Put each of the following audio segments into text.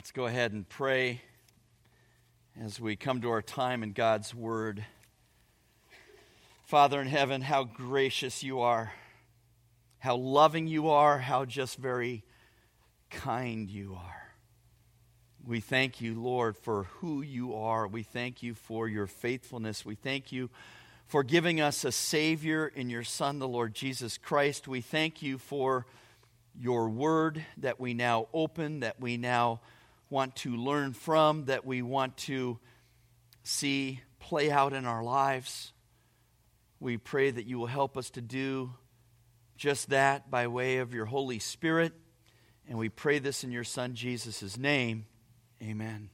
Let's go ahead and pray as we come to our time in God's Word. Father in heaven, how gracious you are, how loving you are, how just very kind you are. We thank you, Lord, for who you are. We thank you for your faithfulness. We thank you for giving us a Savior in your Son, the Lord Jesus Christ. We thank you for your word that we now open, that we now want to learn from, that we want to see play out in our lives. We pray that you will help us to do just that by way of your Holy Spirit. And we pray this in your Son Jesus' name. Amen.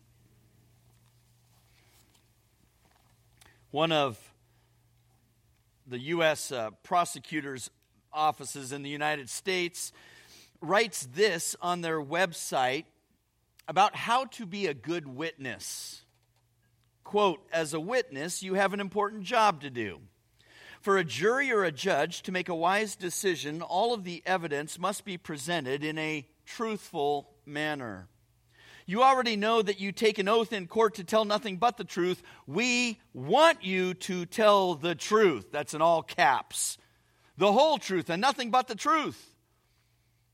One of the U.S. Uh, prosecutor's offices in the United States writes this on their website about how to be a good witness. Quote, as a witness, you have an important job to do. For a jury or a judge to make a wise decision, all of the evidence must be presented in a truthful manner. You already know that you take an oath in court to tell nothing but the truth. We want you to tell the truth. That's in all caps. The whole truth and nothing but the truth.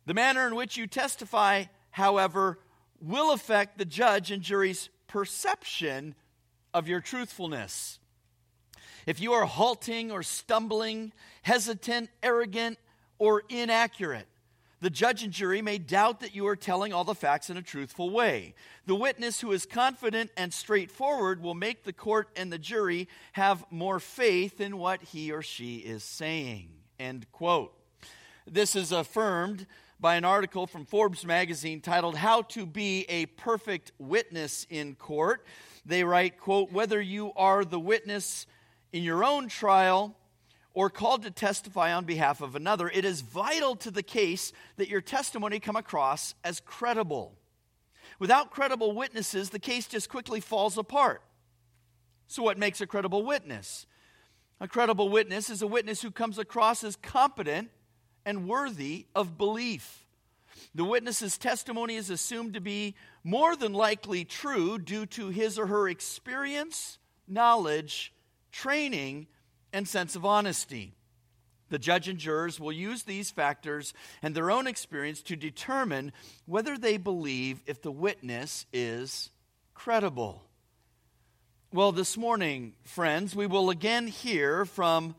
The manner in which you testify, however, will affect the judge and jury's perception of your truthfulness. If you are halting or stumbling, hesitant, arrogant, or inaccurate, the judge and jury may doubt that you are telling all the facts in a truthful way. The witness who is confident and straightforward will make the court and the jury have more faith in what he or she is saying. End quote. This is affirmed by an article from Forbes magazine titled How to Be a Perfect Witness in Court. They write, quote, whether you are the witness in your own trial or called to testify on behalf of another, it is vital to the case that your testimony come across as credible. Without credible witnesses, the case just quickly falls apart. So, what makes a credible witness? A credible witness is a witness who comes across as competent and worthy of belief. The witness's testimony is assumed to be more than likely true due to his or her experience, knowledge, training, and sense of honesty. The judge and jurors will use these factors and their own experience to determine whether they believe if the witness is credible. Well, this morning, friends, we will again hear from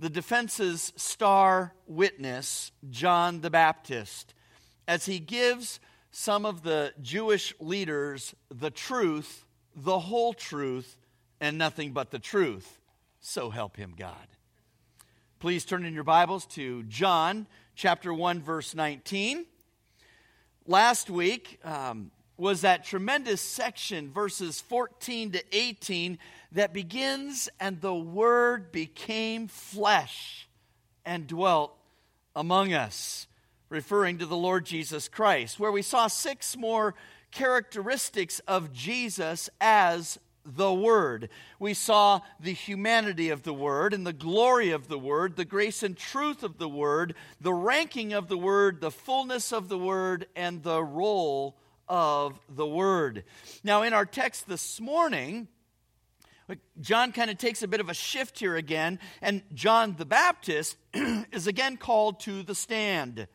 the defense's star witness, John the Baptist, as he gives some of the Jewish leaders the truth, the whole truth, and nothing but the truth. So help him God. Please turn in your Bibles to John chapter 1, verse 19. Last week um, was that tremendous section, verses 14 to 18 that begins, and the Word became flesh and dwelt among us, referring to the Lord Jesus Christ, where we saw six more characteristics of Jesus as the Word. We saw the humanity of the Word and the glory of the Word, the grace and truth of the Word, the ranking of the Word, the fullness of the Word, and the role of the Word. Now, in our text this morning, John kind of takes a bit of a shift here again, and John the Baptist is again called to the stand,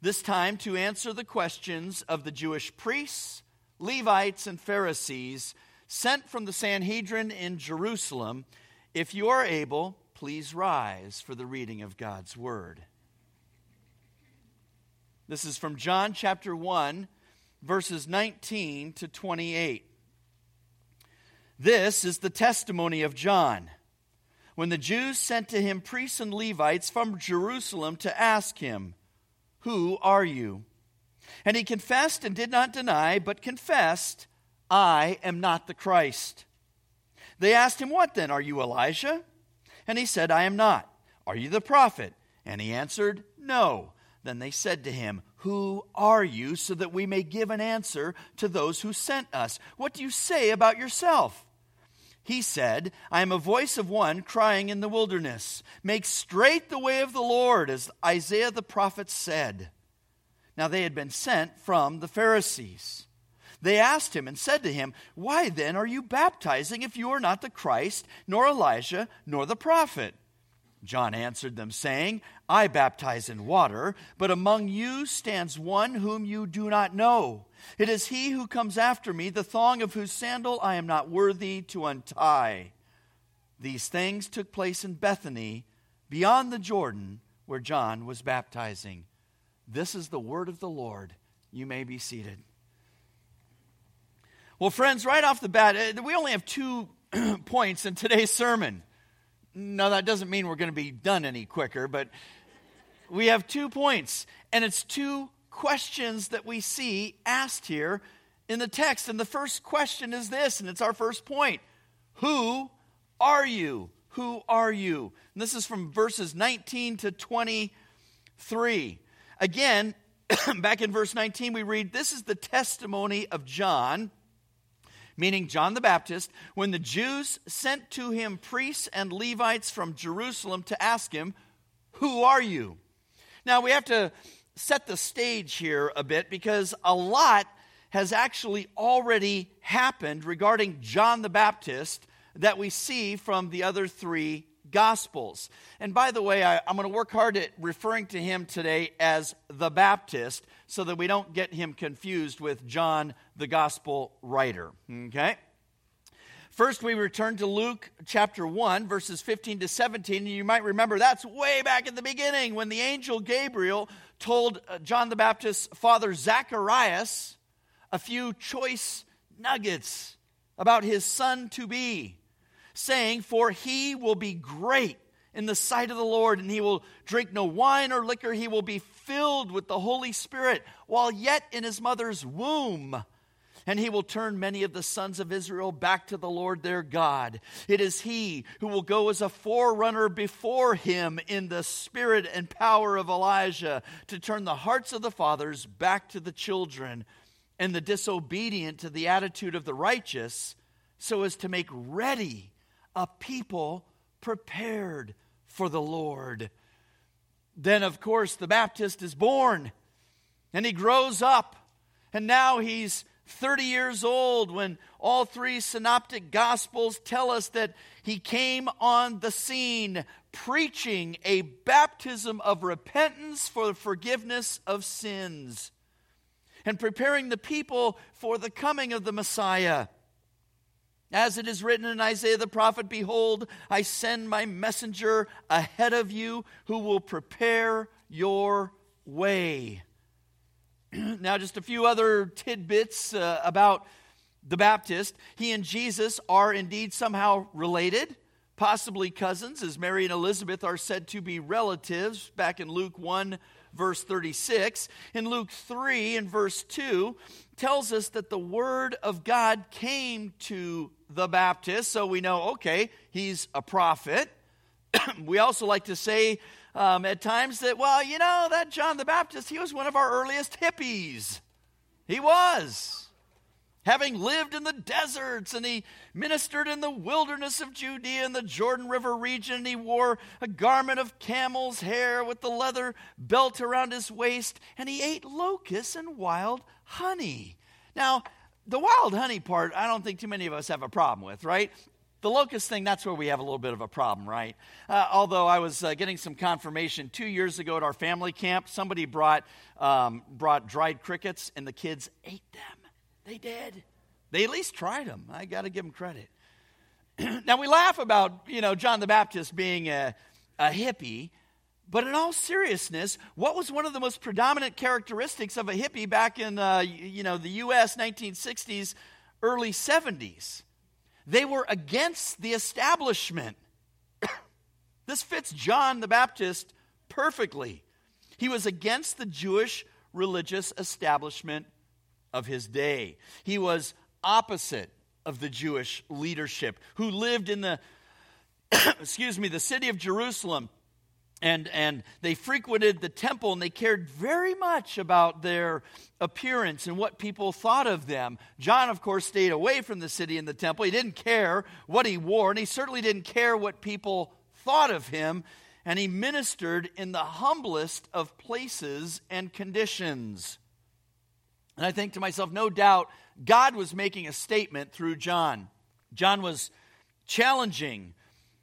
this time to answer the questions of the Jewish priests, Levites, and Pharisees sent from the Sanhedrin in Jerusalem. If you are able, please rise for the reading of God's word. This is from John chapter 1, verses 19 to 28. This is the testimony of John. When the Jews sent to him priests and Levites from Jerusalem to ask him, Who are you? And he confessed and did not deny, but confessed, I am not the Christ. They asked him, What then? Are you Elijah? And he said, I am not. Are you the prophet? And he answered, No. Then they said to him, Who are you, so that we may give an answer to those who sent us? What do you say about yourself? He said, I am a voice of one crying in the wilderness, Make straight the way of the Lord, as Isaiah the prophet said. Now they had been sent from the Pharisees. They asked him and said to him, Why then are you baptizing if you are not the Christ, nor Elijah, nor the prophet? John answered them, saying, I baptize in water, but among you stands one whom you do not know. It is he who comes after me, the thong of whose sandal I am not worthy to untie. These things took place in Bethany, beyond the Jordan, where John was baptizing. This is the word of the Lord. You may be seated. Well, friends, right off the bat, uh, we only have two points in today's sermon. No, that doesn't mean we're going to be done any quicker, but we have two points, and it's two questions that we see asked here in the text. And the first question is this, and it's our first point Who are you? Who are you? And this is from verses 19 to 23. Again, back in verse 19, we read, This is the testimony of John meaning John the Baptist, when the Jews sent to him priests and Levites from Jerusalem to ask him, Who are you? Now we have to set the stage here a bit because a lot has actually already happened regarding John the Baptist that we see from the other three Gospels. And by the way, I, am going to work hard at referring to him today as the Baptist so that we don't get him confused with John, the Gospel writer. Okay? First, we return to Luke chapter 1, verses 15 to 17. And you might remember that's way back at the beginning when the angel Gabriel told uh, John the Baptist's father Zacharias a few choice nuggets about his son to be saying, For he will be great in the sight of the Lord, and he will drink no wine or liquor. He will be filled with the Holy Spirit while yet in his mother's womb. And he will turn many of the sons of Israel back to the Lord their God. It is he who will go as a forerunner before him in the spirit and power of Elijah to turn the hearts of the fathers back to the children and the disobedient to the attitude of the righteous so as to make ready a people prepared for the Lord. Then, of course, the Baptist is born and he grows up, and now he's 30 years old when all three synoptic gospels tell us that he came on the scene preaching a baptism of repentance for the forgiveness of sins and preparing the people for the coming of the Messiah. As it is written in Isaiah the prophet, Behold, I send my messenger ahead of you who will prepare your way. now, just a few other tidbits uh, about the Baptist. He and Jesus are indeed somehow related, possibly cousins, as Mary and Elizabeth are said to be relatives back in Luke 1 verse 36. In Luke 3 in verse 2 tells us that the word of God came to the Baptist, so we know, okay, he's a prophet. we also like to say um, at times that, well, you know, that John the Baptist, he was one of our earliest hippies. He was having lived in the deserts, and he ministered in the wilderness of Judea and the Jordan River region. And he wore a garment of camel's hair with the leather belt around his waist, and he ate locusts and wild honey. Now, the wild honey part, I don't think too many of us have a problem with, right? The locust thing, that's where we have a little bit of a problem, right? Uh, although I was uh, getting some confirmation two years ago at our family camp, somebody brought, um, brought dried crickets, and the kids ate them. They did. They at least tried them. I got to give them credit. now, we laugh about, you know, John the Baptist being a, a hippie, but in all seriousness, what was one of the most predominant characteristics of a hippie back in, uh, you know, the U.S. 1960s, early 70s? They were against the establishment. this fits John the Baptist perfectly. He was against the Jewish religious establishment of his day. He was opposite of the Jewish leadership who lived in the excuse me, the city of Jerusalem and, and they frequented the temple and they cared very much about their appearance and what people thought of them. John, of course, stayed away from the city and the temple. He didn't care what he wore, and he certainly didn't care what people thought of him. And he ministered in the humblest of places and conditions. And I think to myself, no doubt, God was making a statement through John. John was challenging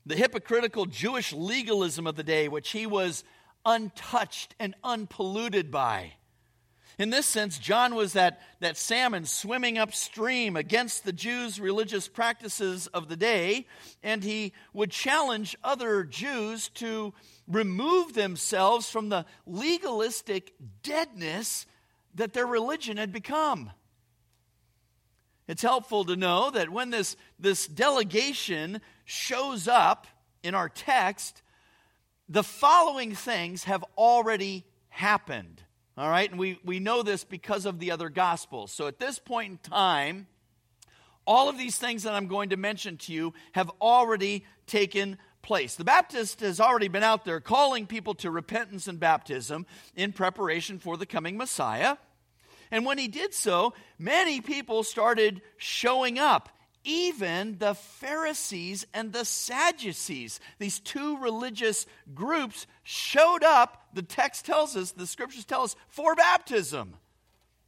the hypocritical Jewish legalism of the day, which he was untouched and unpolluted by. In this sense, John was that, that salmon swimming upstream against the Jews' religious practices of the day, and he would challenge other Jews to remove themselves from the legalistic deadness that their religion had become. It's helpful to know that when this, this delegation shows up in our text, the following things have already happened. All right, and we, we know this because of the other gospels. So at this point in time, all of these things that I'm going to mention to you have already taken place. The Baptist has already been out there calling people to repentance and baptism in preparation for the coming Messiah. And when he did so, many people started showing up. Even the Pharisees and the Sadducees, these two religious groups, showed up, the text tells us, the scriptures tell us, for baptism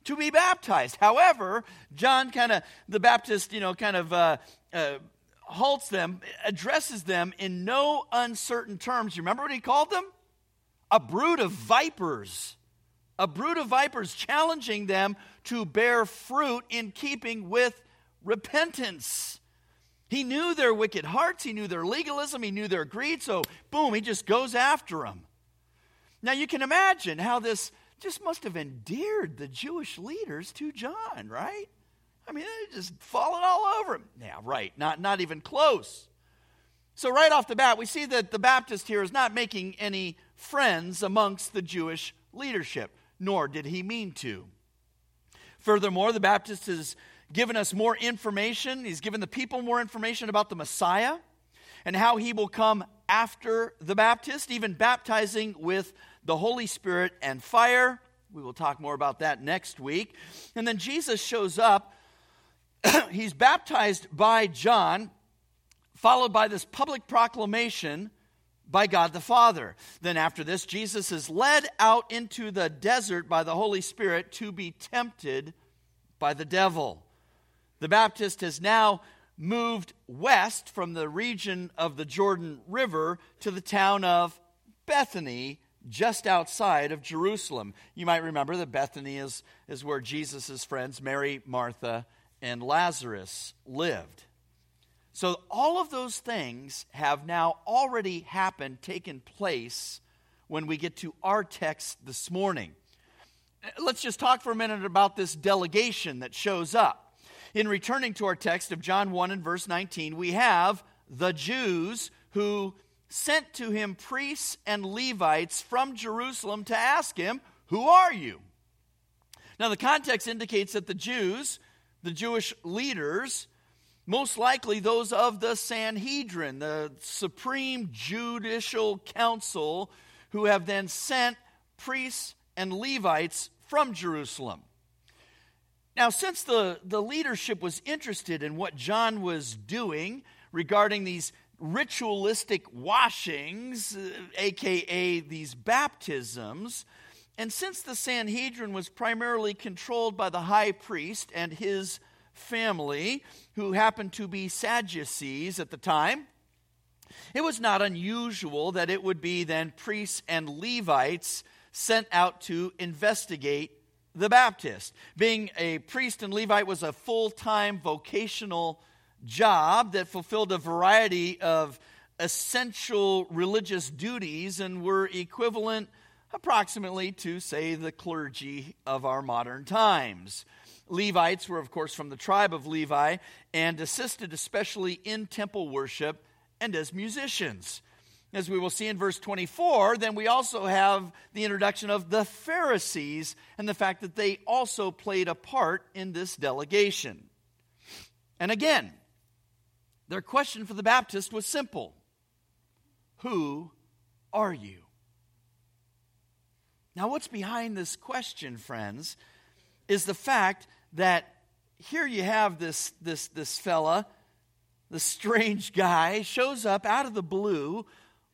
to be baptized. However, John kind of, the Baptist, you know, kind of uh, uh, halts them, addresses them in no uncertain terms. You remember what he called them? A brood of vipers. A brood of vipers challenging them to bear fruit in keeping with repentance. He knew their wicked hearts, he knew their legalism, he knew their greed, so boom, he just goes after them. Now you can imagine how this just must have endeared the Jewish leaders to John, right? I mean, they just falling all over him. Yeah, right. Not, not even close. So, right off the bat, we see that the Baptist here is not making any friends amongst the Jewish leadership, nor did he mean to. Furthermore, the Baptist has given us more information. He's given the people more information about the Messiah and how he will come after the Baptist, even baptizing with the Holy Spirit and fire. We will talk more about that next week. And then Jesus shows up he's baptized by John, followed by this public proclamation by God the Father. Then, after this, Jesus is led out into the desert by the Holy Spirit to be tempted by the devil. The Baptist has now moved west from the region of the Jordan River to the town of Bethany, just outside of Jerusalem. You might remember that Bethany is, is where Jesus' friends, Mary, Martha, and Lazarus lived. So, all of those things have now already happened, taken place when we get to our text this morning. Uh, let's just talk for a minute about this delegation that shows up. In returning to our text of John 1 and verse 19, we have the Jews who sent to him priests and Levites from Jerusalem to ask him, Who are you? Now, the context indicates that the Jews the Jewish leaders, most likely those of the Sanhedrin, the supreme judicial council, who have then sent priests and Levites from Jerusalem. Now, since the, the leadership was interested in what John was doing regarding these ritualistic washings, uh, aka these baptisms, and since the Sanhedrin was primarily controlled by the high priest and his family, who happened to be Sadducees at the time, it was not unusual that it would be then priests and Levites sent out to investigate the Baptist. Being a priest and Levite was a full time vocational job that fulfilled a variety of essential religious duties and were equivalent approximately to, say, the clergy of our modern times. Levites were, of course, from the tribe of Levi and assisted especially in temple worship and as musicians. As we will see in verse 24, then we also have the introduction of the Pharisees and the fact that they also played a part in this delegation. And again, their question for the Baptist was simple Who are you? Now, what's behind this question, friends, is the fact that here you have this, this, this fella, the strange guy, shows up out of the blue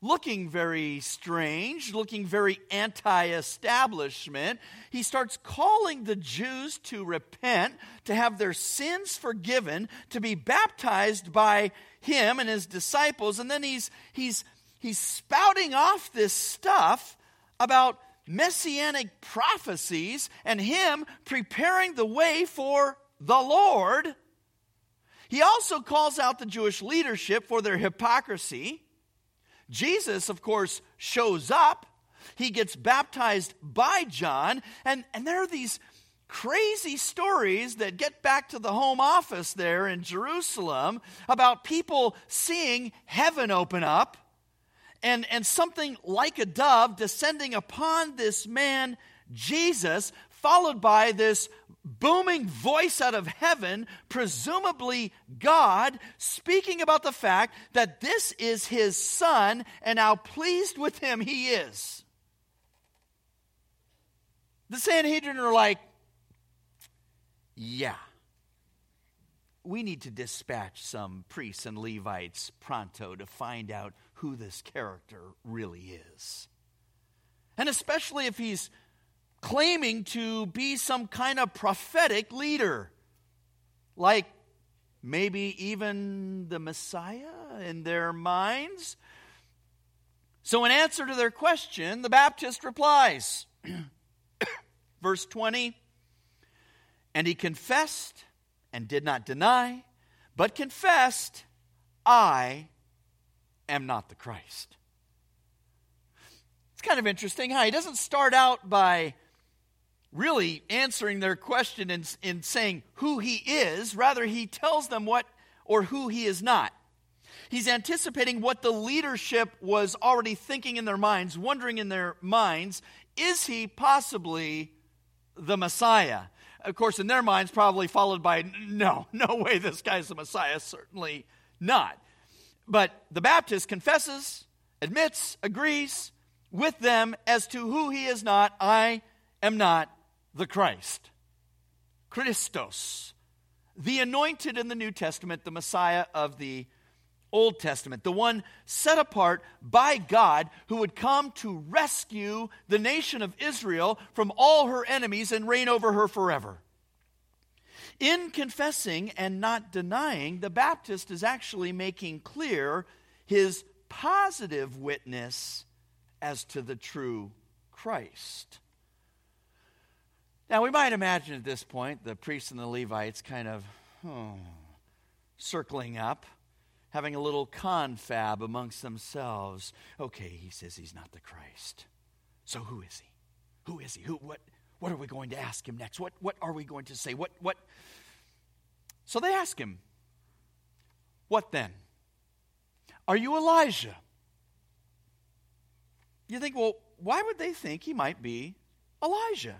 looking very strange, looking very anti establishment, he starts calling the Jews to repent, to have their sins forgiven, to be baptized by him and his disciples. And then he's, he's, he's spouting off this stuff about messianic prophecies and him preparing the way for the Lord. He also calls out the Jewish leadership for their hypocrisy. Jesus, of course, shows up. He gets baptized by John. And, and there are these crazy stories that get back to the home office there in Jerusalem about people seeing heaven open up and, and something like a dove descending upon this man, Jesus, followed by this booming voice out of heaven, presumably God, speaking about the fact that this is his son and how pleased with him he is. The Sanhedrin are like, yeah, we need to dispatch some priests and Levites pronto to find out who this character really is. And especially if he's claiming to be some kind of prophetic leader, like maybe even the Messiah in their minds. So, in answer to their question, the Baptist replies, verse 20, and he confessed and did not deny, but confessed, I am not the Christ. It's kind of interesting how he doesn't start out by really answering their question in saying who he is. Rather, he tells them what or who he is not. He's anticipating what the leadership was already thinking in their minds, wondering in their minds is he possibly the Messiah? Of course, in their minds, probably followed by no, no way this guy's the Messiah, certainly not. But the Baptist confesses, admits, agrees with them as to who he is not. I am not the Christ, Christos, the anointed in the New Testament, the Messiah of the Old Testament, the one set apart by God who would come to rescue the nation of Israel from all her enemies and reign over her forever. In confessing and not denying, the Baptist is actually making clear his positive witness as to the true Christ. Now, we might imagine at this point the priests and the Levites kind of oh, circling up, having a little confab amongst themselves. Okay, he says he's not the Christ. So who is he? Who is he? Who, what, what are we going to ask him next? What, what are we going to say? What, what? So they ask him, What then? Are you Elijah? You think, well, why would they think he might be Elijah?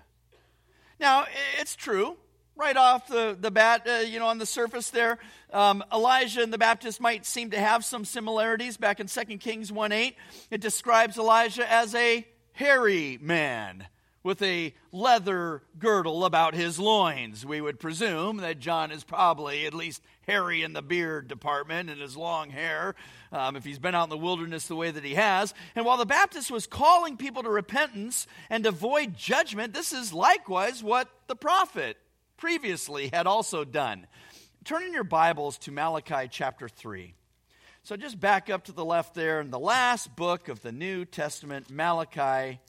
Now, it's true. Right off the, the bat, uh, you know, on the surface there, um, Elijah and the Baptist might seem to have some similarities. Back in 2 Kings 1 8, it describes Elijah as a hairy man with a leather girdle about his loins. We would presume that John is probably at least hairy in the beard department and his long hair, um, if he's been out in the wilderness the way that he has. And while the Baptist was calling people to repentance and avoid judgment, this is likewise what the prophet previously had also done. Turn in your Bibles to Malachi chapter 3. So just back up to the left there in the last book of the New Testament, Malachi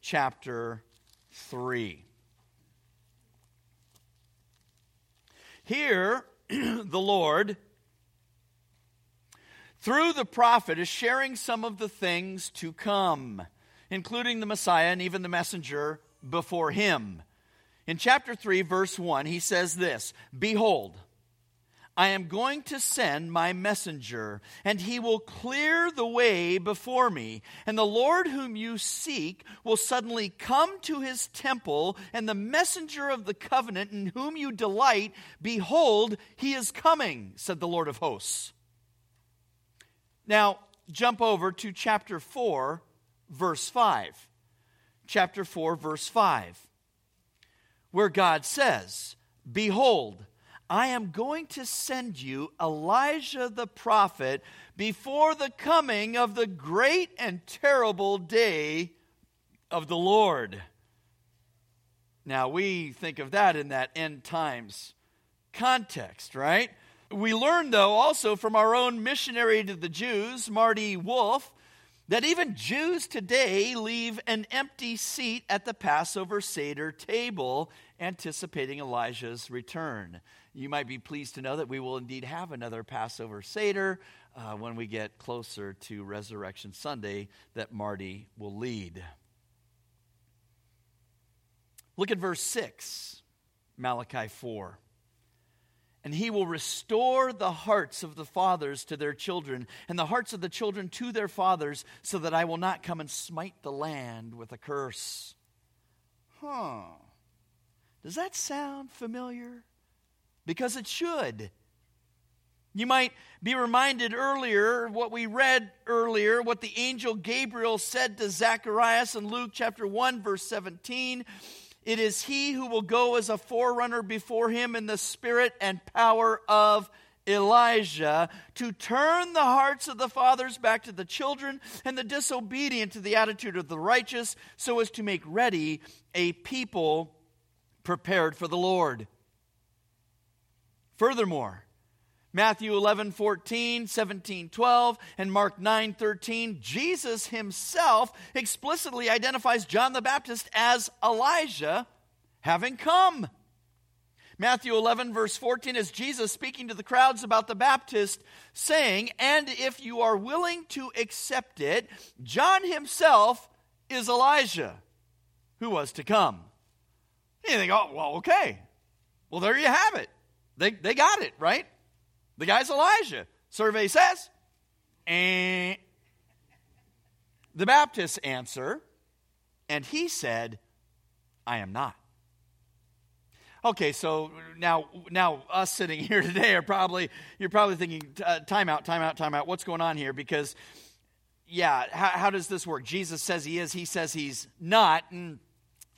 chapter 3. Here, the Lord, through the prophet, is sharing some of the things to come, including the Messiah and even the messenger before him. In chapter 3, verse 1, he says this Behold, I am going to send my messenger, and he will clear the way before me. And the Lord whom you seek will suddenly come to his temple, and the messenger of the covenant in whom you delight, behold, he is coming, said the Lord of hosts. Now, jump over to chapter 4, verse 5. Chapter 4, verse 5, where God says, Behold, I am going to send you Elijah the prophet before the coming of the great and terrible day of the Lord. Now, we think of that in that end times context, right? We learn, though, also from our own missionary to the Jews, Marty Wolf, that even Jews today leave an empty seat at the Passover Seder table, anticipating Elijah's return. You might be pleased to know that we will indeed have another Passover Seder uh, when we get closer to Resurrection Sunday that Marty will lead. Look at verse 6, Malachi 4. And he will restore the hearts of the fathers to their children, and the hearts of the children to their fathers, so that I will not come and smite the land with a curse. Huh. Does that sound familiar? Because it should. You might be reminded earlier what we read earlier, what the angel Gabriel said to Zacharias in Luke chapter 1, verse 17. It is he who will go as a forerunner before him in the spirit and power of Elijah to turn the hearts of the fathers back to the children and the disobedient to the attitude of the righteous, so as to make ready a people prepared for the Lord. Furthermore, Matthew 11, 14, 17, 12, and Mark 9, 13, Jesus himself explicitly identifies John the Baptist as Elijah having come. Matthew 11, verse 14, is Jesus speaking to the crowds about the Baptist, saying, And if you are willing to accept it, John himself is Elijah who was to come. And you think, oh, well, okay. Well, there you have it. They, they got it, right? The guy's Elijah. Survey says. And the Baptists answer, and he said, I am not. Okay, so now, now us sitting here today are probably you're probably thinking, uh, time out, time out, time out. What's going on here? Because, yeah, how, how does this work? Jesus says he is, he says he's not, and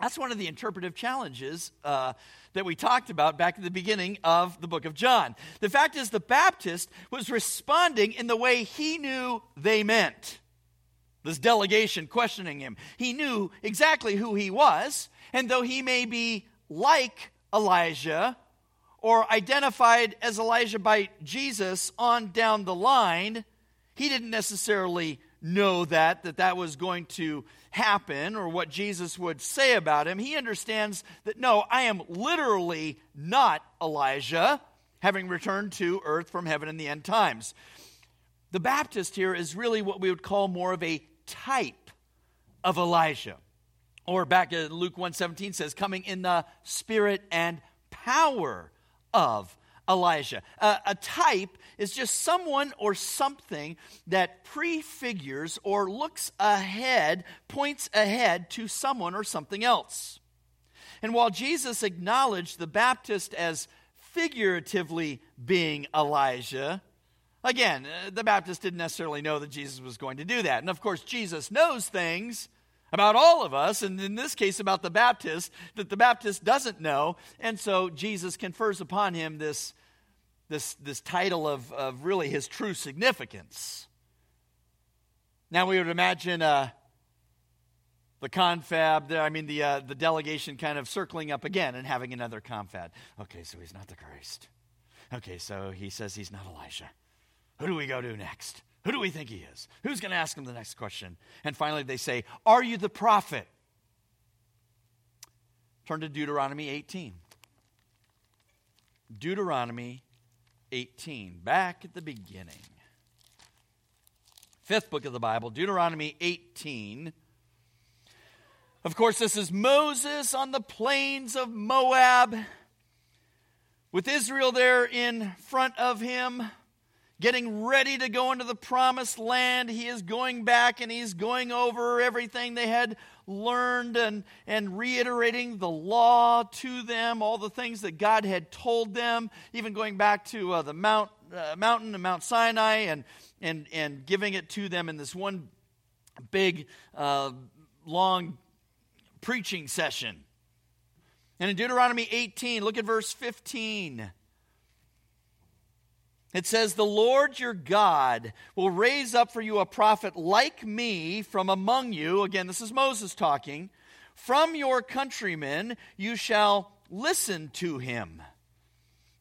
that's one of the interpretive challenges uh, that we talked about back at the beginning of the book of John. The fact is, the Baptist was responding in the way he knew they meant. This delegation questioning him. He knew exactly who he was, and though he may be like Elijah or identified as Elijah by Jesus on down the line, he didn't necessarily know that that that was going to happen or what Jesus would say about him. He understands that no, I am literally not Elijah, having returned to earth from heaven in the end times. The Baptist here is really what we would call more of a type of Elijah. Or back in Luke 117 says coming in the spirit and power of Elijah. Uh, a type is just someone or something that prefigures or looks ahead, points ahead to someone or something else. And while Jesus acknowledged the Baptist as figuratively being Elijah, again, uh, the Baptist didn't necessarily know that Jesus was going to do that. And of course, Jesus knows things about all of us, and in this case about the Baptist, that the Baptist doesn't know. And so Jesus confers upon him this, this, this title of, of really his true significance. Now we would imagine uh, the confab, I mean, the, uh, the delegation kind of circling up again and having another confab. Okay, so he's not the Christ. Okay, so he says he's not Elijah. Who do we go to next? Who do we think he is? Who's going to ask him the next question? And finally, they say, Are you the prophet? Turn to Deuteronomy 18. Deuteronomy 18, back at the beginning. Fifth book of the Bible, Deuteronomy 18. Of course, this is Moses on the plains of Moab with Israel there in front of him getting ready to go into the promised land. He is going back and he's going over everything they had learned and, and reiterating the law to them, all the things that God had told them, even going back to uh, the mount, uh, mountain and Mount Sinai and, and, and giving it to them in this one big, uh, long preaching session. And in Deuteronomy 18, look at verse 15. It says, The Lord your God will raise up for you a prophet like me from among you. Again, this is Moses talking. From your countrymen you shall listen to him.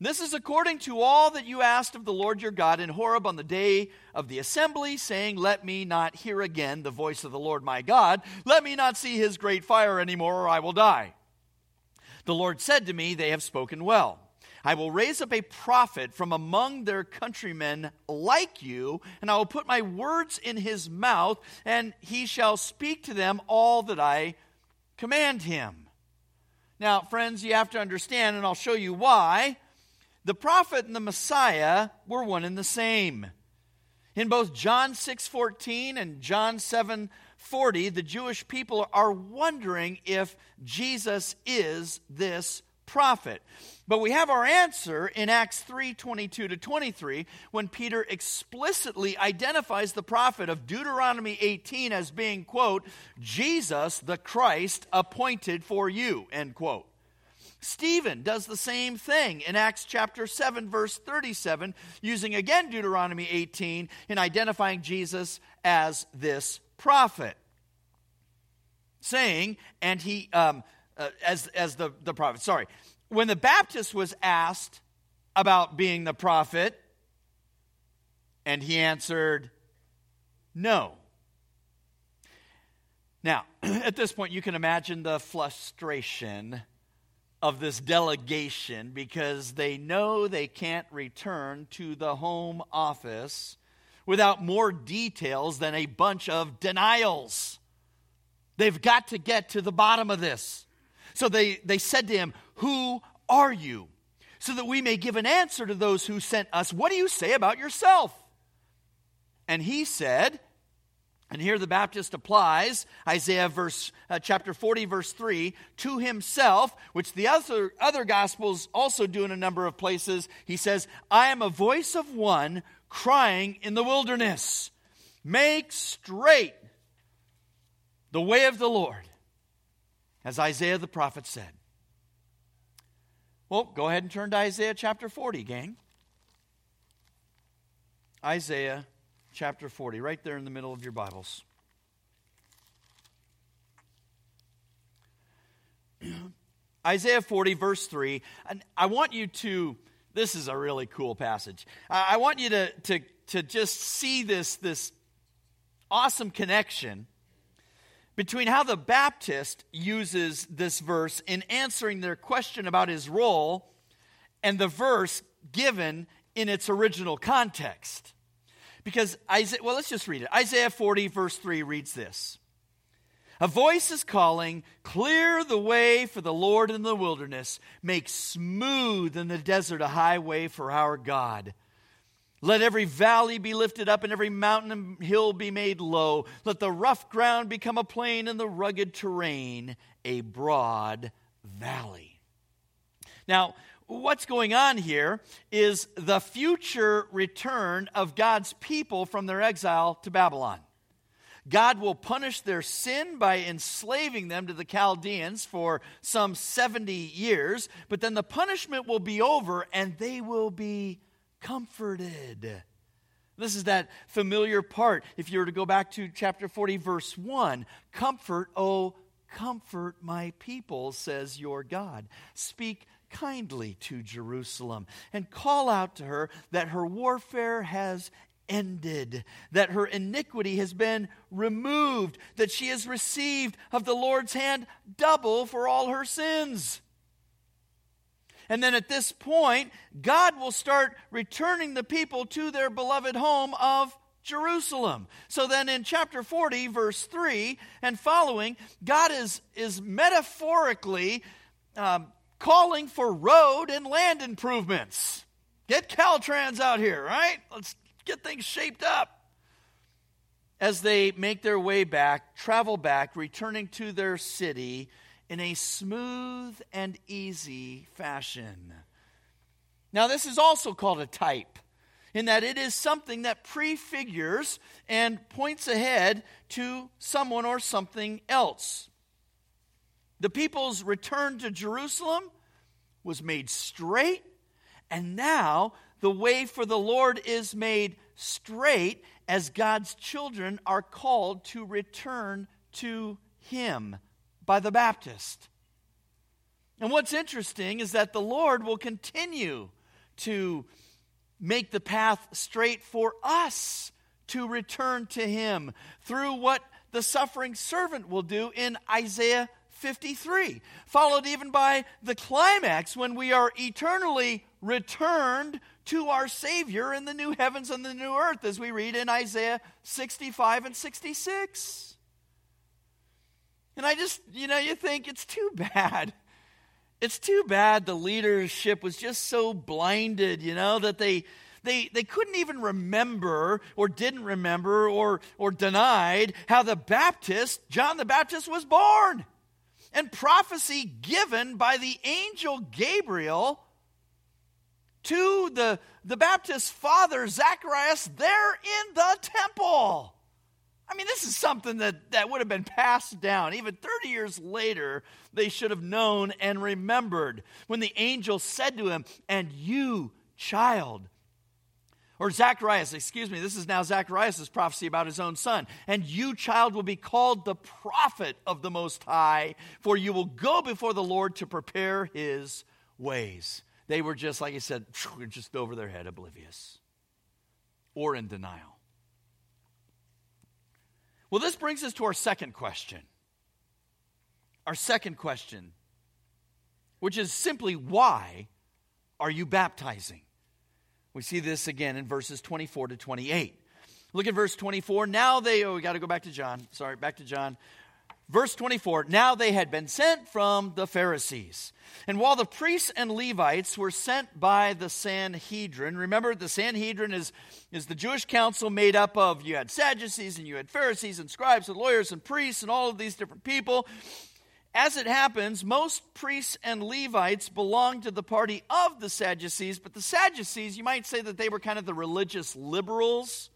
This is according to all that you asked of the Lord your God in Horeb on the day of the assembly, saying, Let me not hear again the voice of the Lord my God. Let me not see his great fire anymore, or I will die. The Lord said to me, They have spoken well. I will raise up a prophet from among their countrymen like you, and I will put my words in his mouth, and he shall speak to them all that I command him. Now, friends, you have to understand, and I'll show you why the prophet and the Messiah were one and the same. In both John 6:14 and John 7:40, the Jewish people are wondering if Jesus is this prophet. But we have our answer in Acts 3:22 to 23 when Peter explicitly identifies the prophet of Deuteronomy 18 as being quote Jesus the Christ appointed for you end quote. Stephen does the same thing in Acts chapter 7, verse 37, using again Deuteronomy 18 in identifying Jesus as this prophet. Saying, and he, um, uh, as, as the, the prophet, sorry. When the Baptist was asked about being the prophet, and he answered, no. Now, at this point, you can imagine the frustration of this delegation because they know they can't return to the home office without more details than a bunch of denials. They've got to get to the bottom of this. So they, they said to him, Who are you? So that we may give an answer to those who sent us. What do you say about yourself? And he said, and here the Baptist applies Isaiah verse, uh, chapter 40, verse 3, to himself, which the other, other Gospels also do in a number of places. He says, I am a voice of one crying in the wilderness, make straight the way of the Lord, as Isaiah the prophet said. Well, go ahead and turn to Isaiah chapter 40, gang. Isaiah chapter 40, right there in the middle of your Bibles. Isaiah 40, verse 3. And I want you to, this is a really cool passage. I want you to, to, to just see this, this awesome connection between how the Baptist uses this verse in answering their question about his role and the verse given in its original context. Because Isaiah, well, let's just read it. Isaiah 40, verse 3 reads this A voice is calling, Clear the way for the Lord in the wilderness, make smooth in the desert a highway for our God. Let every valley be lifted up and every mountain and hill be made low. Let the rough ground become a plain and the rugged terrain a broad valley. Now, what's going on here is the future return of God's people from their exile to Babylon. God will punish their sin by enslaving them to the Chaldeans for some 70 years, but then the punishment will be over and they will be comforted. This is that familiar part. If you were to go back to chapter 40, verse 1 Comfort, oh, comfort my people, says your God. Speak kindly to Jerusalem and call out to her that her warfare has ended, that her iniquity has been removed, that she has received of the Lord's hand double for all her sins. And then at this point, God will start returning the people to their beloved home of Jerusalem. So then in chapter 40, verse 3 and following, God is, is metaphorically um, calling for road and land improvements. Get Caltrans out here, right? Let's get things shaped up. As they make their way back, travel back, returning to their city in a smooth and easy fashion. Now, this is also called a type, in that it is something that prefigures and points ahead to someone or something else. The people's return to Jerusalem was made straight, and now the way for the Lord is made straight as God's children are called to return to Him by the Baptist. And what's interesting is that the Lord will continue to make the path straight for us to return to Him through what the suffering servant will do in Isaiah 53, followed even by the climax when we are eternally returned to our Savior in the new heavens and the new earth, as we read in Isaiah 65 and 66. And I just, you know, you think it's too bad. It's too bad the leadership was just so blinded, you know, that they they, they couldn't even remember or didn't remember or, or denied how the Baptist, John the Baptist, was born. And prophecy given by the angel Gabriel to the, the Baptist's father, Zacharias, there in the temple. I mean, this is something that, that would have been passed down. Even 30 years later, they should have known and remembered when the angel said to him, And you, child, or Zacharias, excuse me, this is now Zacharias' prophecy about his own son. And you, child, will be called the prophet of the Most High, for you will go before the Lord to prepare his ways. They were just, like I said, just over their head, oblivious or in denial. Well, this brings us to our second question. Our second question, which is simply why are you baptizing? We see this again in verses 24 to 28. Look at verse 24. Now they, oh, we got to go back to John. Sorry, back to John. Verse 24 Now they had been sent from the Pharisees. And while the priests and Levites were sent by the Sanhedrin, remember the Sanhedrin is, is the Jewish council made up of you had Sadducees and you had Pharisees and scribes and lawyers and priests and all of these different people. As it happens, most priests and Levites belonged to the party of the Sadducees, but the Sadducees, you might say that they were kind of the religious liberals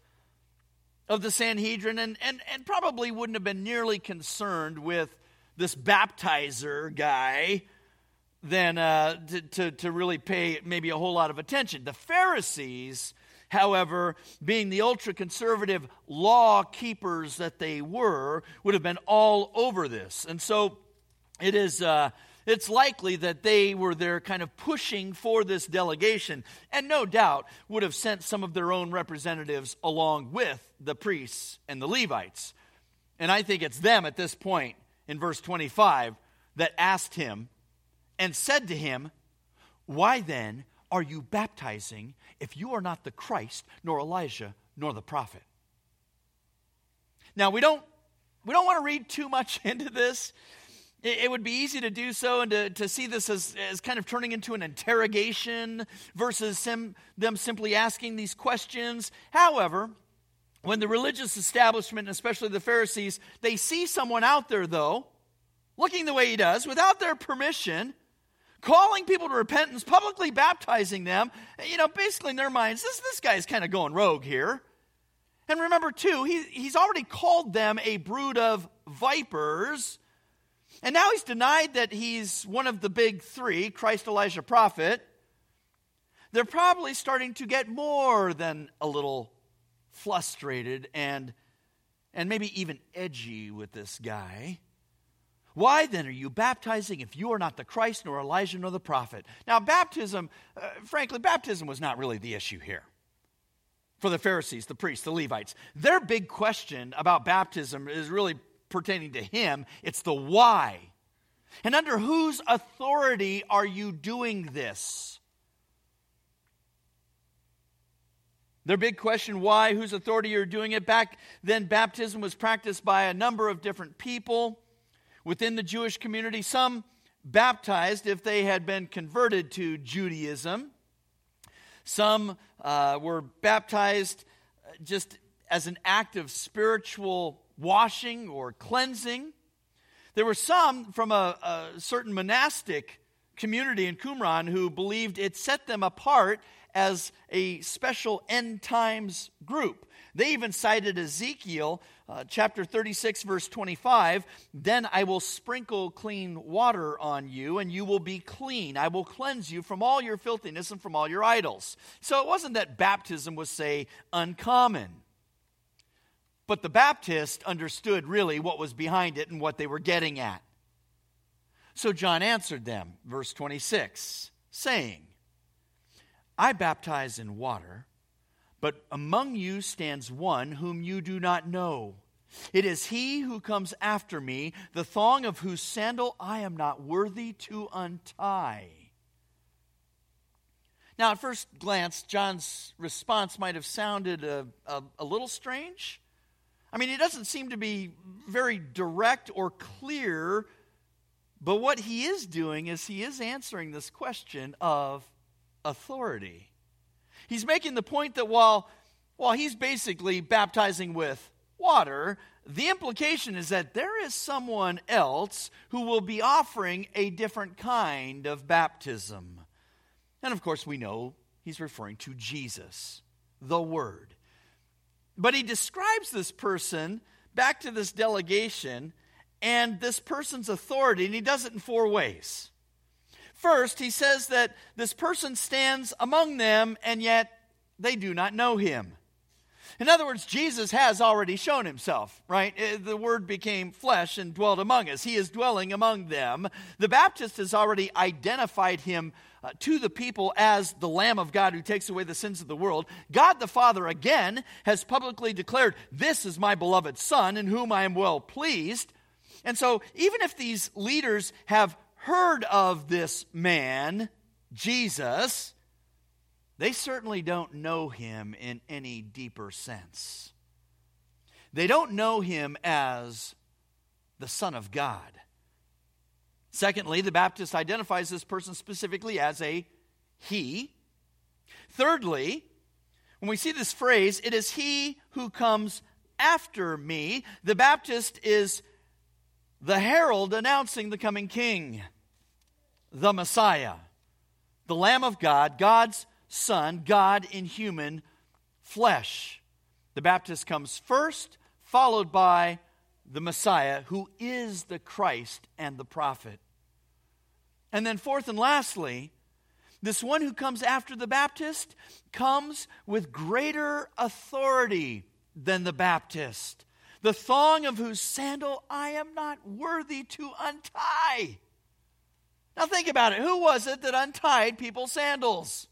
of the Sanhedrin and, and, and probably wouldn't have been nearly concerned with this baptizer guy than uh, to, to, to really pay maybe a whole lot of attention. The Pharisees, however, being the ultra conservative law keepers that they were, would have been all over this. And so it is uh, it's likely that they were there kind of pushing for this delegation and no doubt would have sent some of their own representatives along with the priests and the levites. And i think it's them at this point in verse 25 that asked him and said to him why then are you baptizing if you are not the christ nor elijah nor the prophet? Now we don't we don't want to read too much into this it, would be easy to do so and to, to see this as, as kind of turning into an interrogation versus sim, them simply asking these questions. However, when the religious establishment, especially the Pharisees, they see someone out there, though, looking the way he does, without their permission, calling people to repentance, publicly baptizing them, you know, basically in their minds, this, this guy's kind of going rogue here. And remember, too, he, he's already called them a brood of vipers. And now he's denied that he's one of the big three Christ, Elijah, prophet. They're probably starting to get more than a little frustrated and, and maybe even edgy with this guy. Why then are you baptizing if you are not the Christ, nor Elijah, nor the prophet? Now, baptism, uh, frankly, baptism was not really the issue here for the Pharisees, the priests, the Levites. Their big question about baptism is really pertaining to him, it's the why. And under whose authority are you doing this? Their big question, why, whose authority you're doing it. Back then, baptism was practiced by a number of different people within the Jewish community. Some baptized if they had been converted to Judaism. Some uh, were baptized just as an act of spiritual washing or cleansing. There were some from a, a certain monastic community in Qumran who believed it set them apart as a special end times group. They even cited Ezekiel uh, chapter 36, verse 25. Then I will sprinkle clean water on you, and you will be clean. I will cleanse you from all your filthiness and from all your idols. So it wasn't that baptism was, say, uncommon. But the Baptist understood really what was behind it and what they were getting at. So John answered them, verse 26, saying, I baptize in water but among you stands one whom you do not know. It is he who comes after me, the thong of whose sandal I am not worthy to untie. Now, at first glance, John's response might have sounded a, a, a, little strange. I mean, he doesn't seem to be very direct or clear, but what he is doing is he is answering this question of authority. He's making the point that while, while he's basically baptizing with water, the implication is that there is someone else who will be offering a different kind of baptism. And of course, we know he's referring to Jesus, the Word. But he describes this person back to this delegation and this person's authority, and he does it in four ways. First, he says that this person stands among them, and yet they do not know him. In other words, Jesus has already shown himself, right? Uh, the word became flesh and dwelt among us. He is dwelling among them. The Baptist has already identified him uh, to the people as the Lamb of God who takes away the sins of the world. God the Father, again, has publicly declared, This is my beloved Son, in whom I am well pleased. And so, even if these leaders have heard of this man, Jesus, they certainly don't know him in any deeper sense. They don't know him as the Son of God. Secondly, the Baptist identifies this person specifically as a he. Thirdly, when we see this phrase, it is he who comes after me, the Baptist is the herald announcing the coming king the Messiah, the Lamb of God, God's Son, God in human flesh. The Baptist comes first, followed by the Messiah, who is the Christ and the prophet. And then, fourth and lastly, this one who comes after the Baptist comes with greater authority than the Baptist, the thong of whose sandal I am not worthy to untie. Now think about it. Who was it that untied people's sandals?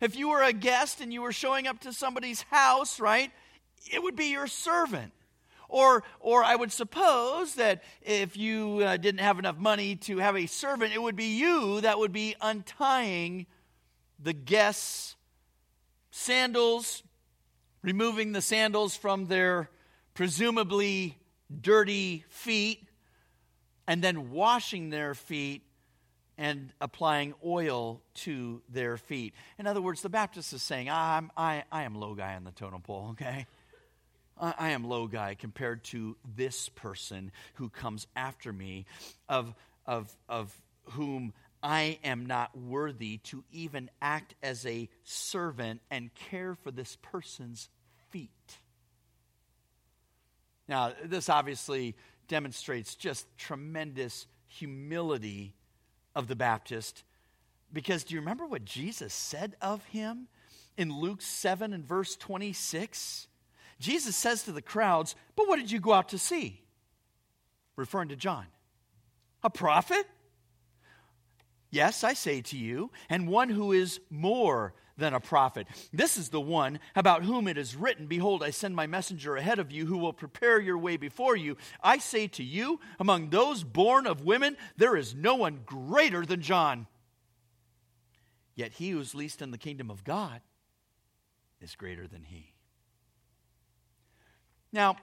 If you were a guest and you were showing up to somebody's house, right, it would be your servant. Or, or I would suppose that if you uh, didn't have enough money to have a servant, it would be you that would be untying the guests' sandals, removing the sandals from their presumably dirty feet, and then washing their feet and applying oil to their feet. In other words, the Baptist is saying, I'm, I, I am low guy on the totem pole, okay? I, am low guy compared to this person who comes after me, of, of, of whom I am not worthy to even act as a servant and care for this person's feet. Now, this obviously demonstrates just tremendous humility of the Baptist. Because do you remember what Jesus said of him in Luke 7 and verse 26? Jesus says to the crowds, But what did you go out to see? Referring to John. A prophet? Yes, I say to you, and one who is more than a prophet. This is the one about whom it is written Behold, I send my messenger ahead of you who will prepare your way before you. I say to you, among those born of women, there is no one greater than John. Yet he who is least in the kingdom of God is greater than he. Now,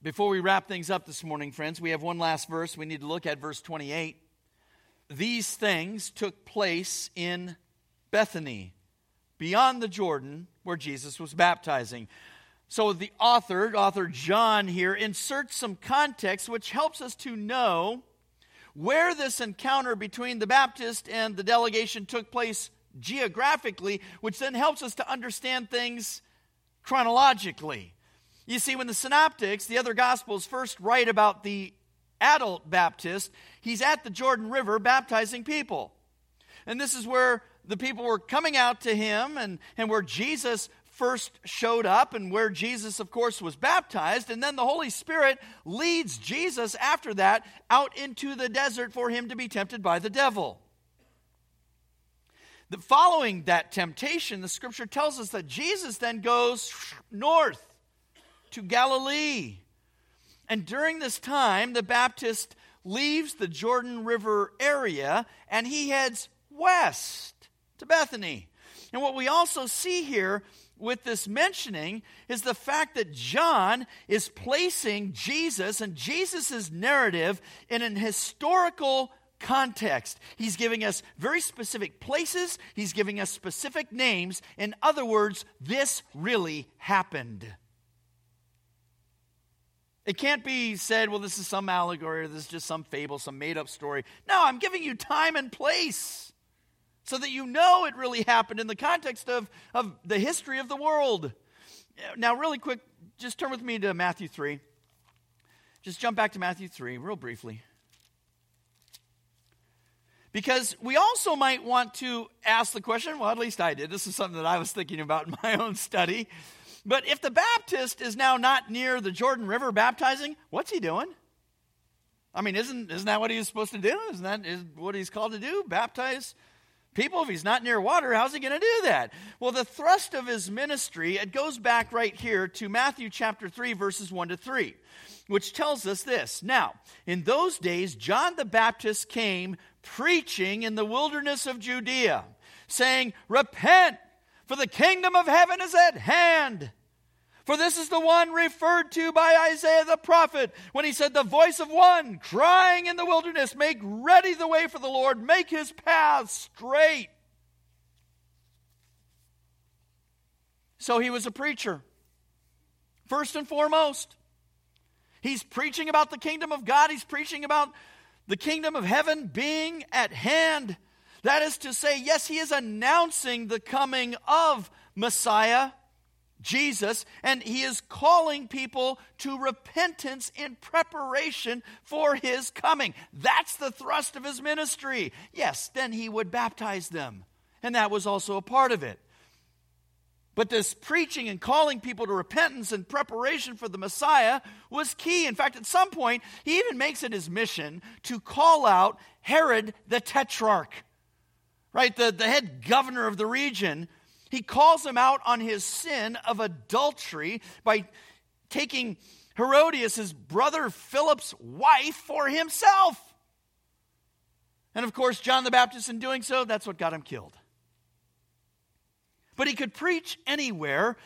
before we wrap things up this morning, friends, we have one last verse. We need to look at verse 28. These things took place in Bethany, beyond the Jordan, where Jesus was baptizing. So the author, author John here, inserts some context which helps us to know where this encounter between the Baptist and the delegation took place geographically, which then helps us to understand things chronologically. You see, when the synoptics, the other gospels, first write about the adult Baptist, he's at the Jordan River baptizing people. And this is where the people were coming out to him and, and where Jesus first showed up and where Jesus, of course, was baptized. And then the Holy Spirit leads Jesus after that out into the desert for him to be tempted by the devil. The, following that temptation, the scripture tells us that Jesus then goes north to Galilee. And during this time, the Baptist leaves the Jordan River area and he heads west to Bethany. And what we also see here with this mentioning is the fact that John is placing Jesus and Jesus' narrative in an historical context. He's giving us very specific places, he's giving us specific names. In other words, this really happened. It can't be said, well, this is some allegory or this is just some fable, some made up story. No, I'm giving you time and place so that you know it really happened in the context of, of the history of the world. Now, really quick, just turn with me to Matthew 3. Just jump back to Matthew 3, real briefly. Because we also might want to ask the question, well, at least I did. This is something that I was thinking about in my own study. But if the Baptist is now not near the Jordan River baptizing, what's he doing? I mean, isn't, isn't that what he's supposed to do? Isn't that is what he's called to do? Baptize people? If he's not near water, how's he going to do that? Well, the thrust of his ministry, it goes back right here to Matthew chapter 3, verses 1 to 3, which tells us this. Now, in those days, John the Baptist came preaching in the wilderness of Judea, saying, Repent! For the kingdom of heaven is at hand. For this is the one referred to by Isaiah the prophet when he said, The voice of one crying in the wilderness, Make ready the way for the Lord, make his path straight. So he was a preacher, first and foremost. He's preaching about the kingdom of God, he's preaching about the kingdom of heaven being at hand. That is to say, yes, he is announcing the coming of Messiah, Jesus, and he is calling people to repentance in preparation for his coming. That's the thrust of his ministry. Yes, then he would baptize them, and that was also a part of it. But this preaching and calling people to repentance and preparation for the Messiah was key. In fact, at some point, he even makes it his mission to call out Herod the Tetrarch right, the, the head governor of the region, he calls him out on his sin of adultery by taking Herodias, his brother Philip's wife, for himself. And of course, John the Baptist, in doing so, that's what got him killed. But he could preach anywhere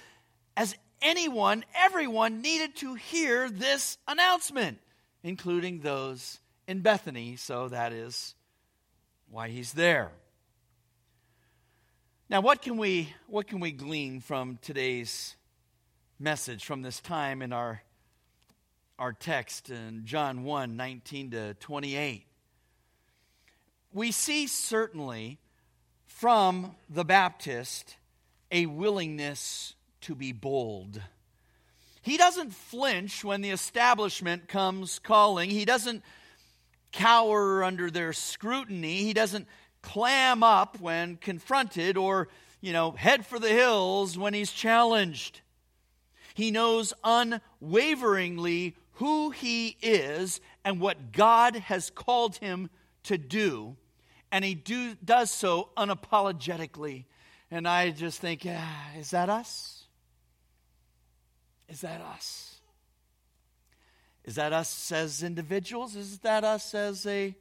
as anyone, everyone needed to hear this announcement, including those in Bethany. So that is why he's there. Now, what can we, what can we glean from today's message, from this time in our, our text in John 1 19 to 28? We see certainly from the Baptist a willingness to be bold. He doesn't flinch when the establishment comes calling. He doesn't cower under their scrutiny. He doesn't clam up when confronted or, you know, head for the hills when he's challenged. He knows unwaveringly who he is and what God has called him to do, and he do, does so unapologetically. And I just think, ah, is that us? Is that us? Is that us as individuals? Is that us as a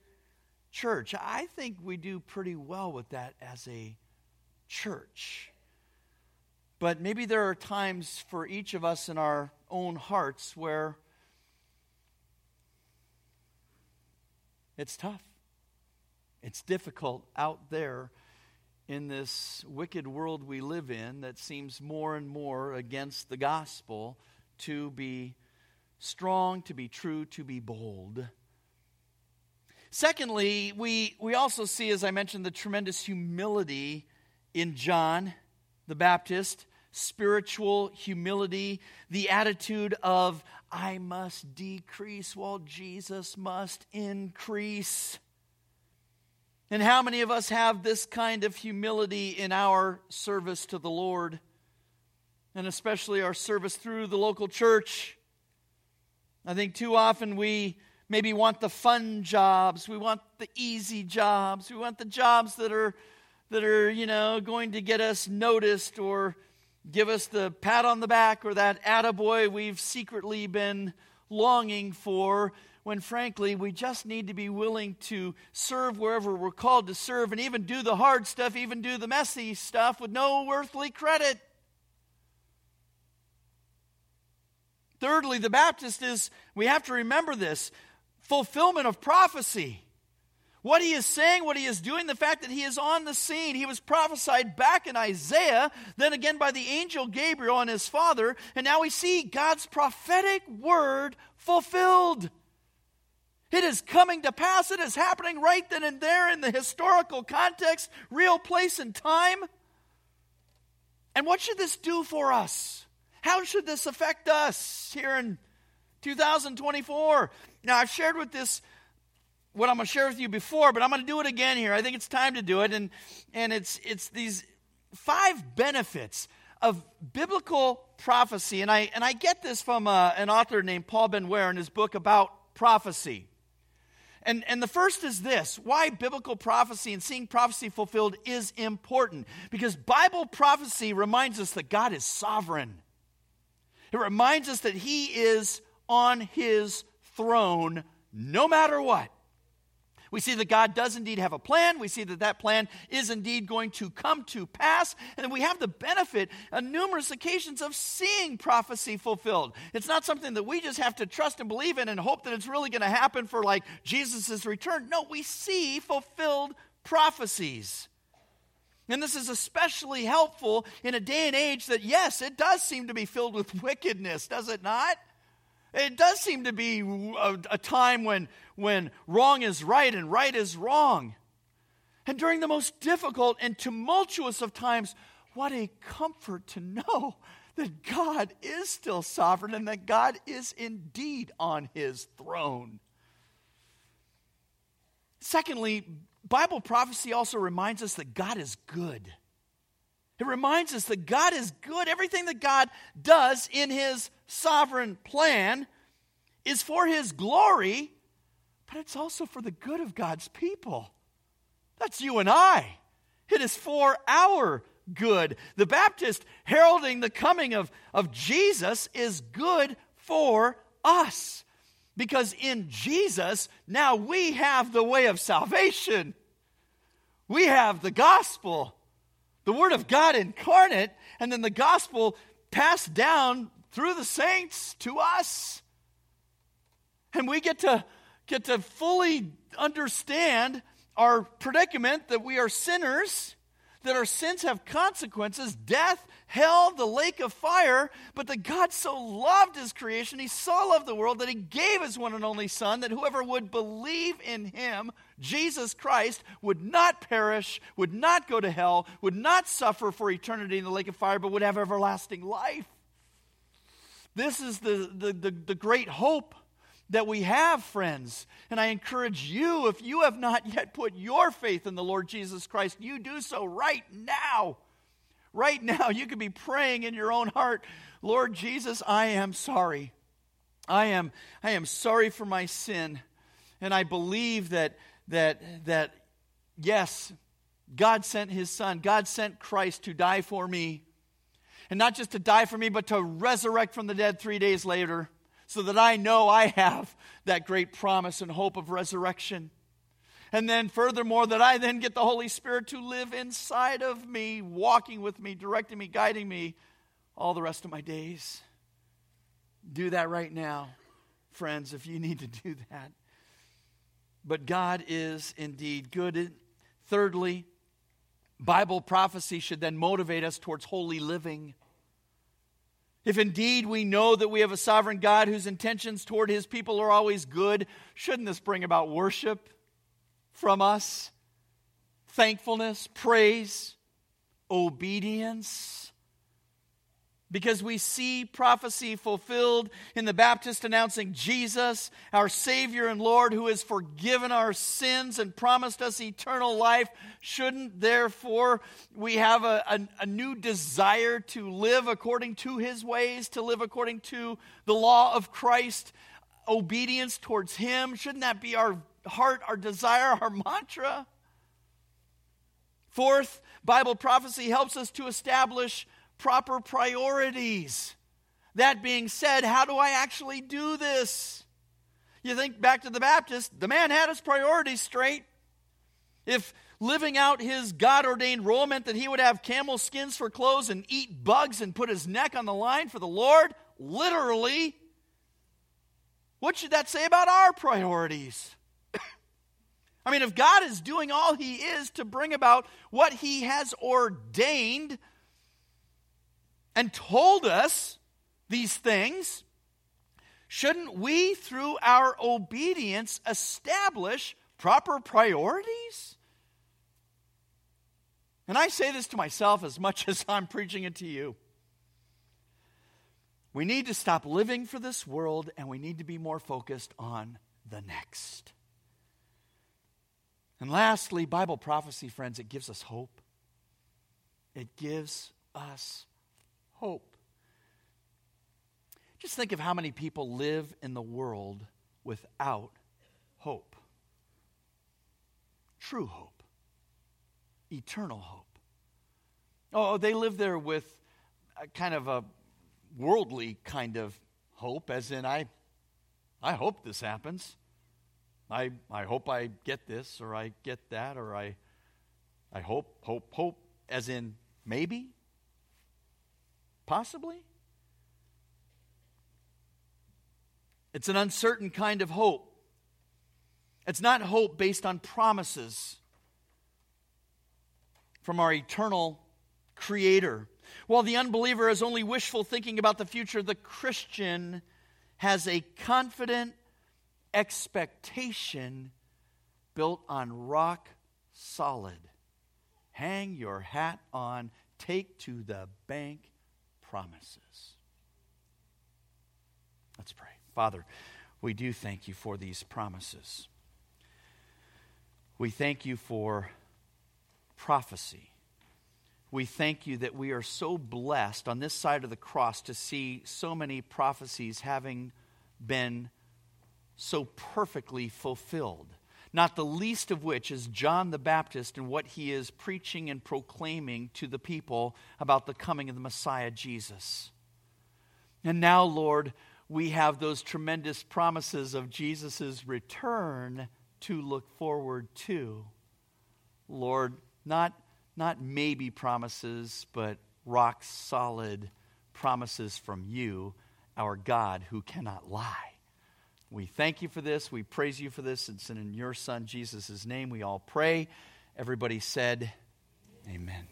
church. I think we do pretty well with that as a church. But maybe there are times for each of us in our own hearts where it's tough. It's difficult out there in this wicked world we live in that seems more and more against the gospel to be strong, to be true, to be bold. Secondly, we, we also see, as I mentioned, the tremendous humility in John the Baptist spiritual humility, the attitude of, I must decrease while Jesus must increase. And how many of us have this kind of humility in our service to the Lord? And especially our service through the local church. I think too often we maybe want the fun jobs, we want the easy jobs, we want the jobs that are that are, you know, going to get us noticed or give us the pat on the back or that attaboy we've secretly been longing for when frankly we just need to be willing to serve wherever we're called to serve and even do the hard stuff, even do the messy stuff with no earthly credit. Thirdly, the Baptist is, we have to remember this fulfillment of prophecy. What he is saying, what he is doing, the fact that he is on the scene. He was prophesied back in Isaiah, then again by the angel Gabriel and his father, and now we see God's prophetic word fulfilled. It is coming to pass. It is happening right then and there in the historical context, real place and time. And what should this do for us? How should this affect us here in 2024? Now, I've shared with this what I'm going to share with you before, but I'm going to do it again here. I think it's time to do it, and and it's it's these five benefits of biblical prophecy, and I and I get this from uh, an author named Paul Benware in his book about prophecy. And, and the first is this why biblical prophecy and seeing prophecy fulfilled is important. Because Bible prophecy reminds us that God is sovereign, it reminds us that He is on His throne no matter what. We see that God does indeed have a plan. We see that that plan is indeed going to come to pass. And we have the benefit on numerous occasions of seeing prophecy fulfilled. It's not something that we just have to trust and believe in and hope that it's really going to happen for like Jesus' return. No, we see fulfilled prophecies. And this is especially helpful in a day and age that, yes, it does seem to be filled with wickedness, does it not? It does seem to be a, a, time when, when wrong is right and right is wrong. And during the most difficult and tumultuous of times, what a comfort to know that God is still sovereign and that God is indeed on his throne. Secondly, Bible prophecy also reminds us that God is good. It reminds us that God is good. Everything that God does in his sovereign plan is for his glory, but it's also for the good of God's people. That's you and I. It is for our good. The Baptist heralding the coming of, of Jesus is good for us. Because in Jesus, now we have the way of salvation. We have the gospel, the Word of God incarnate, and then the gospel passed down through the saints to us. And we get to get to fully understand our predicament that we are sinners, that our sins have consequences, death, hell, the lake of fire, but that God so loved his creation, he so loved the world that he gave his one and only Son, that whoever would believe in him, Jesus Christ, would not perish, would not go to hell, would not suffer for eternity in the lake of fire, but would have everlasting life. This is the, the, the, the great hope that we have, friends. And I encourage you, if you have not yet put your faith in the Lord Jesus Christ, you do so right now. Right now, you could be praying in your own heart, Lord Jesus, I am sorry. I am, I am sorry for my sin. And I believe that, that, that, yes, God sent his son. God sent Christ to die for me. And not just to die for me, but to resurrect from the dead three days later so that I know I have that great promise and hope of resurrection. And then, furthermore, that I then get the Holy Spirit to live inside of me, walking with me, directing me, guiding me all the rest of my days. Do that right now, friends, if you need to do that. But God is indeed good. Thirdly, Bible prophecy should then motivate us towards holy living. If indeed we know that we have a sovereign God whose intentions toward his people are always good, shouldn't this bring about worship from us? Thankfulness, praise, obedience because we see prophecy fulfilled in the Baptist announcing Jesus, our Savior and Lord, who has forgiven our sins and promised us eternal life. Shouldn't, therefore, we have a, a, a, new desire to live according to His ways, to live according to the law of Christ, obedience towards Him? Shouldn't that be our heart, our desire, our mantra? Fourth, Bible prophecy helps us to establish proper priorities. That being said, how do I actually do this? You think back to the Baptist, the man had his priorities straight. If living out his God ordained role meant that he would have camel skins for clothes and eat bugs and put his neck on the line for the Lord, literally, what should that say about our priorities? I mean, if God is doing all he is to bring about what he has ordained, and told us these things, shouldn't we, through our obedience, establish proper priorities? And I say this to myself as much as I'm preaching it to you. We need to stop living for this world and we need to be more focused on the next. And lastly, Bible prophecy, friends, it gives us hope. It gives us hope. Just think of how many people live in the world without hope. True hope, eternal hope. Oh, they live there with a kind of a worldly kind of hope, as in, I, I hope this happens. I, I hope I get this, or I get that, or I, I hope, hope, hope, as in maybe, Possibly. It's an uncertain kind of hope. It's not hope based on promises from our eternal Creator. While the unbeliever is only wishful thinking about the future, the Christian has a confident expectation built on rock solid. Hang your hat on, take to the bank promises. Let's pray. Father, we do thank you for these promises. We thank you for prophecy. We thank you that we are so blessed on this side of the cross to see so many prophecies having been so perfectly fulfilled not the least of which is John the Baptist and what he is preaching and proclaiming to the people about the coming of the Messiah Jesus. And now, Lord, we have those tremendous promises of Jesus' return to look forward to. Lord, not, not maybe promises, but rock solid promises from you, our God who cannot lie. We thank you for this. We praise you for this. It's in your Son, Jesus' name, we all pray. Everybody said, Amen.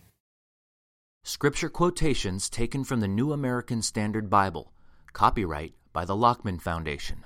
Scripture quotations taken from the New American Standard Bible. Copyright by the Lockman Foundation.